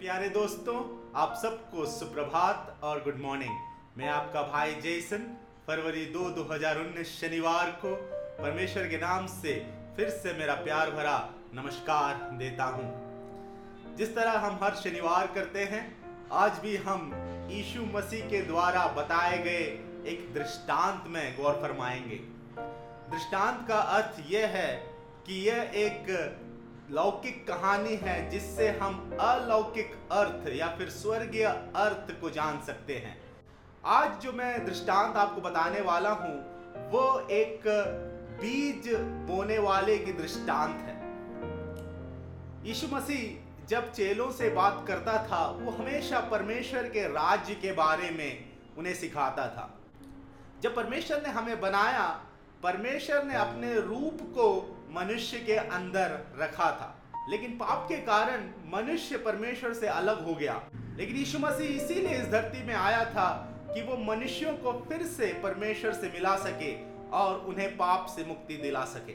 प्यारे दोस्तों, आप सबको सुप्रभात और गुड मॉर्निंग मैं आपका भाई जेसन, फरवरी 2 2019 शनिवार को परमेश्वर के नाम से फिर से मेरा प्यार भरा नमस्कार देता हूँ। जिस तरह हम हर शनिवार करते हैं, आज भी हम यीशु मसीह के द्वारा बताए गए एक दृष्टांत में गौर फरमाएँगे। दृष्टांत का अर्थ यह है कि यह एक लौकिक कहानी है जिससे हम अलौकिक अर्थ या फिर स्वर्गीय अर्थ को जान सकते हैं। आज जो मैं दृष्टांत आपको बताने वाला हूँ, वो एक बीज बोने वाले की दृष्टांत है। यीशु मसीह जब चेलों से बात करता था, वो हमेशा परमेश्वर के राज्य के बारे में उन्हें सिखाता था। जब परमेश्वर ने हमें बनाया परमेश्वर ने अपने रूप को मनुष्य के अंदर रखा था। लेकिन पाप के कारण मनुष्य परमेश्वर से अलग हो गया। लेकिन यीशु मसीह इसीलिए इस धरती में आया था कि वो मनुष्यों को फिर से परमेश्वर से मिला सके और उन्हें पाप से मुक्ति दिला सके।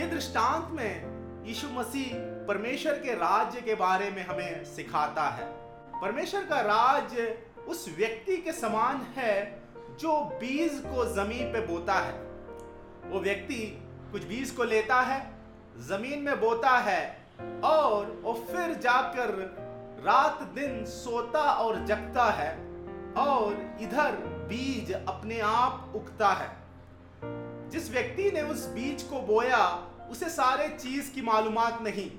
ये दृष्टांत में यीशु मसीह परमेश्वर के राज्य के बारे में हमें सिखाता है। परमेश्वर का राज्य उस व्यक्ति के समान है जो बीज को ज़मीन पे बोता है, वो व्यक्ति कुछ बीज को लेता है, ज़मीन में बोता है और वो फिर जाकर रात दिन सोता और जगता है और इधर बीज अपने आप उगता है। जिस व्यक्ति ने उस बीज को बोया, उसे सारे चीज़ की मालूमात नहीं।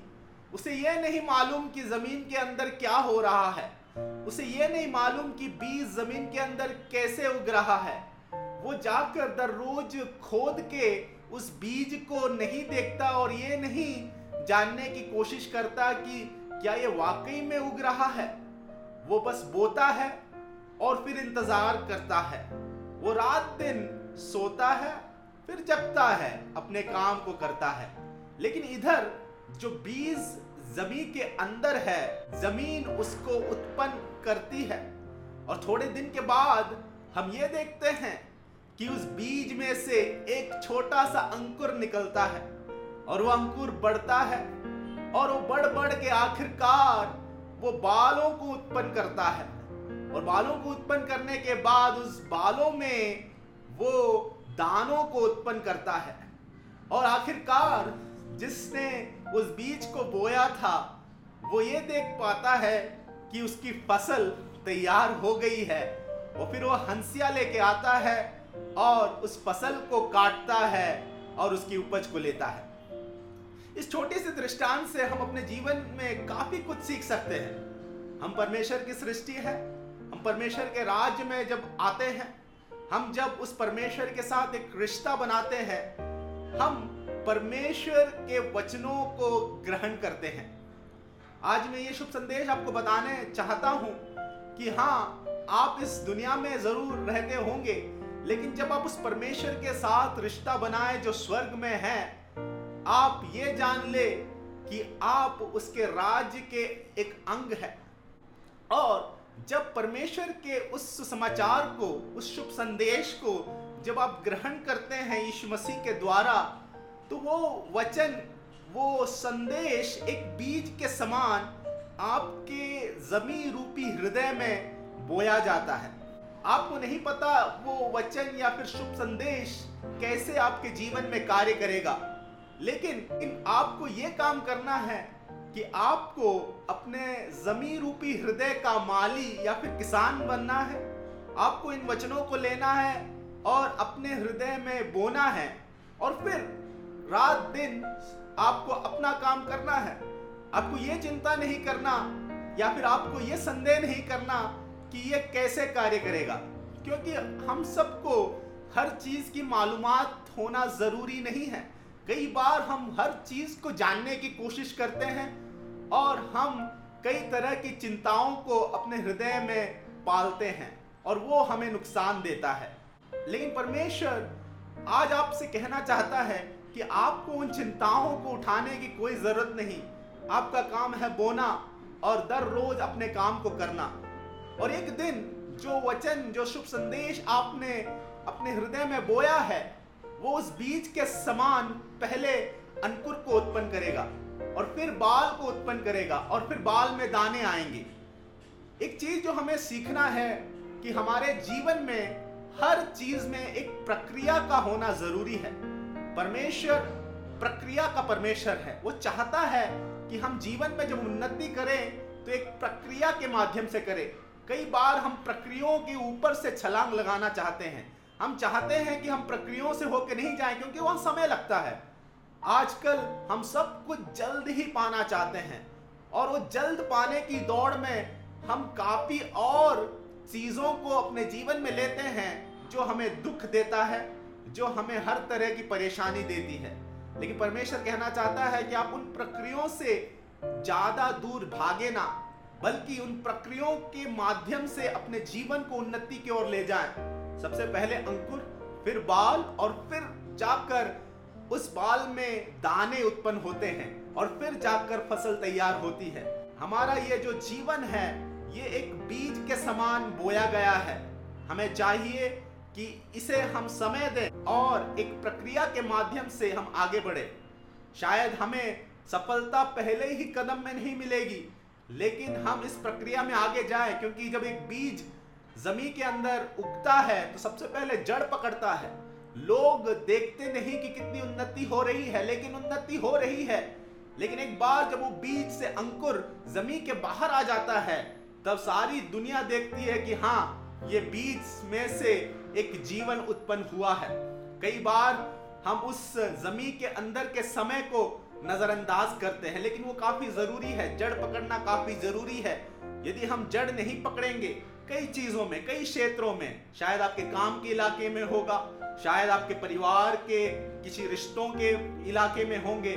उसे यह नहीं मालूम कि ज़मीन के अंदर क्या हो रहा है। उसे यह नहीं मालूम कि बीज ज़मीन के अंदर कैसे उग रहा है। वो जाकर दररोज खोद के उस बीज को नहीं देखता और ये नहीं जानने की कोशिश करता कि क्या ये वाकई में उग रहा है। वो बस बोता है और फिर इंतज़ार करता है। वो रात दिन सोता है, फिर जगता है, अपने काम को करता है। लेकिन इधर जो बीज ज़मीन के अंदर है, ज़मीन उसको उत्पन्न करती है। और थोड़े दिन के बाद हम ये देखते हैं कि उस बीज में से एक छोटा सा अंकुर निकलता है और वो अंकुर बढ़ता है और वो बढ़ बढ़ के आखिरकार वो बालों को उत्पन्न करता है। और बालों को उत्पन्न करने के बाद उस बालों में वो दानों को उत्पन्न करता है। और आखिरकार जिसने उस बीज को बोया था, वो ये देख पाता है कि उसकी फ़सल तैयार हो गई है। और फिर वो हंसिया लेके आता है और उस फ़सल को काटता है और उसकी उपज को लेता है। इस छोटे से दृष्टांत से हम अपने जीवन में काफ़ी कुछ सीख सकते हैं। हम परमेश्वर की सृष्टि है, हम परमेश्वर के राज्य में जब आते हैं, हम जब उस परमेश्वर के साथ एक रिश्ता बनाते हैं, हम परमेश्वर के वचनों को ग्रहण करते हैं। आज मैं ये शुभ संदेश आपको बताने चाहता हूँ कि हाँ आप इस दुनिया में ज़रूर रहते होंगे, लेकिन जब आप उस परमेश्वर के साथ रिश्ता बनाए जो स्वर्ग में है, आप ये जान ले कि आप उसके राज्य के एक अंग है। और जब परमेश्वर के उस समाचार को, उस शुभ संदेश को जब आप ग्रहण करते हैं यीशु मसीह के द्वारा तो वो वचन, वो संदेश एक बीज के समान आपके जमी रूपी हृदय में बोया जाता है। आपको नहीं पता वो वचन या फिर शुभ संदेश कैसे आपके जीवन में कार्य करेगा, लेकिन इन आपको ये काम करना है कि आपको अपने जमी रूपी हृदय का माली या फिर किसान बनना है। आपको इन वचनों को लेना है और अपने हृदय में बोना है और फिर रात दिन आपको अपना काम करना है। आपको ये चिंता नहीं करना या फिर आपको ये संदेह नहीं करना कि ये कैसे कार्य करेगा। क्योंकि हम सबको हर चीज़ की मालूम होना ज़रूरी नहीं है। कई बार हम हर चीज़ को जानने की कोशिश करते हैं और हम कई तरह की चिंताओं को अपने हृदय में पालते हैं और वो हमें नुकसान देता है। लेकिन परमेश्वर आज आपसे कहना चाहता है कि आपको उन चिंताओं को उठाने की कोई ज़रूरत नहीं। आपका काम है बोना और दर रोज अपने काम को करना। और एक दिन जो वचन, जो शुभ संदेश आपने अपने हृदय में बोया है, वो उस बीज के समान पहले अंकुर को उत्पन्न करेगा और फिर बाल को उत्पन्न करेगा और फिर बाल में दाने आएँगे। एक चीज़ जो हमें सीखना है कि हमारे जीवन में हर चीज़ में एक प्रक्रिया का होना ज़रूरी है। परमेश्वर प्रक्रिया का परमेश्वर है। वो चाहता है कि हम जीवन में जब उन्नति करें तो एक प्रक्रिया के माध्यम से करें। कई बार हम प्रक्रियाओं के ऊपर से छलांग लगाना चाहते हैं। हम चाहते हैं कि हम प्रक्रियाओं से होकर नहीं जाएँ, क्योंकि वहाँ समय लगता है। आजकल हम सब कुछ जल्द ही पाना चाहते हैं। और वो जल्द पाने की दौड़ में हम काफ़ी और चीज़ों को अपने जीवन में लेते हैं, जो हमें दुख देता है जो हमें हर तरह की परेशानी देती है। लेकिन परमेश्वर कहना चाहता है कि आप उन प्रक्रियाओं से ज़्यादा दूर भागे ना, बल्कि उन प्रक्रियाओं के माध्यम से अपने जीवन को उन्नति की ओर ले जाएँ। सबसे पहले अंकुर, फिर बाल और फिर जाकर उस बाल में दाने उत्पन्न होते हैं और फिर जाकर फ़सल तैयार होती है। हमारा ये जो जीवन है, ये एक बीज के समान बोया गया है। हमें चाहिए कि इसे हम समय दें और एक प्रक्रिया के माध्यम से हम आगे बढ़े। शायद हमें सफलता पहले ही कदम में नहीं मिलेगी, लेकिन हम इस प्रक्रिया में आगे जाएँ, क्योंकि जब एक बीज ज़मीन के अंदर उगता है तो सबसे पहले जड़ पकड़ता है। लोग देखते नहीं कि कितनी उन्नति हो रही है, लेकिन उन्नति हो रही है। लेकिन एक बार जब वो बीज से अंकुर ज़मीन के बाहर आ जाता है, तब सारी दुनिया देखती है कि हाँ ये बीज में से एक जीवन उत्पन्न हुआ है। कई बार हम उस ज़मीन के अंदर के समय को नजरअंदाज करते हैं, लेकिन वो काफ़ी ज़रूरी है। जड़ पकड़ना काफ़ी ज़रूरी है। यदि हम जड़ नहीं पकड़ेंगे कई चीज़ों में, कई क्षेत्रों में, शायद आपके काम के इलाके में होगा, शायद आपके परिवार के किसी रिश्तों के इलाके में होंगे,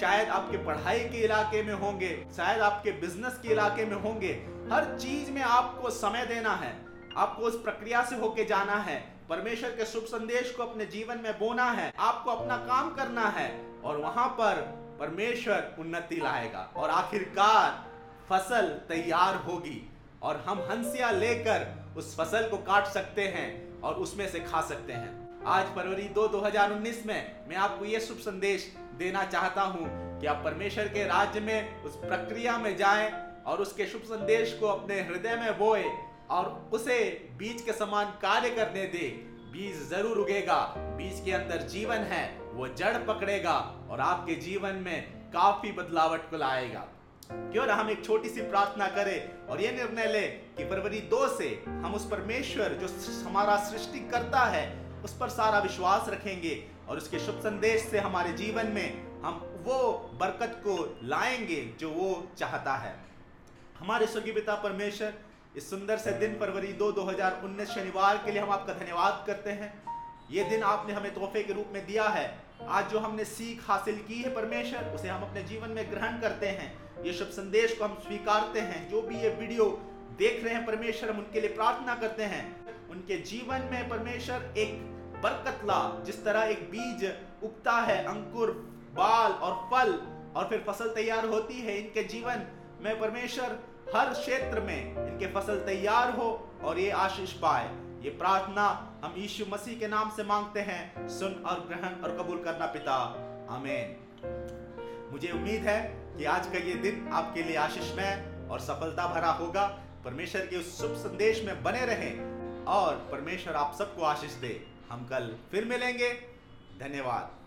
शायद आपके पढ़ाई के इलाके में होंगे, शायद आपके बिज़नेस के इलाके में होंगे। हर चीज़ में आपको समय देना है। आपको उस प्रक्रिया से होके जाना है। परमेश्वर के शुभ संदेश को अपने जीवन में बोना है, आपको अपना काम करना है, और वहाँ पर परमेश्वर उन्नति लाएगा, और आखिरकार फ़सल तैयार होगी, और हम हंसिया लेकर उस फ़सल को काट सकते हैं और उसमें से खा सकते हैं। आज फरवरी दो 2019 में मैं आपको ये शुभ संदेश देना चाहता हूँ कि आप परमेश्वर के राज्य में उस प्रक्रिया में जाएँ और उसके शुभ संदेश को अपने हृदय में बोए। और उसे बीज के समान कार्य करने दे। बीज ज़रूर उगेगा, बीज के अंदर जीवन है, वो जड़ पकड़ेगा और आपके जीवन में काफ़ी बदलावट को लाएगा। क्यों ना हम एक छोटी सी प्रार्थना करें और ये निर्णय ले कि फरवरी दो से हम उस परमेश्वर जो हमारा सृष्टि करता है, उस पर सारा विश्वास रखेंगे और उसके शुभ संदेश से हमारे जीवन में हम वो बरकत को लाएँगे जो वो चाहता है। हमारे स्वर्गीय पिता परमेश्वर इस सुंदर से दिन फरवरी दो 2019 शनिवार के लिए हम आपका धन्यवाद करते हैं। ये दिन आपने हमें तोहफे के रूप में दिया है। आज जो हमने सीख हासिल की है परमेश्वर, उसे हम अपने जीवन में ग्रहण करते हैं। ये शुभ संदेश को हम स्वीकारते हैं। जो भी ये वीडियो देख रहे हैं परमेश्वर, हम उनके लिए प्रार्थना करते हैं। उनके जीवन में परमेश्वर एक बरकत ला जिस तरह एक बीज उगता है, अंकुर, बाल और फल, और फिर फ़सल तैयार होती है। इनके जीवन में परमेश्वर हर क्षेत्र में इनके फ़सल तैयार हो और ये आशीष पाए। ये प्रार्थना हम यीशु मसीह के नाम से मांगते हैं। सुन और ग्रहण और कबूल करना पिता। आमीन। मुझे उम्मीद है कि आज का ये दिन आपके लिए आशीषमय और सफलता भरा होगा। परमेश्वर के उस शुभ संदेश में बने रहें और परमेश्वर आप सबको आशीष दे। हम कल फिर मिलेंगे। धन्यवाद।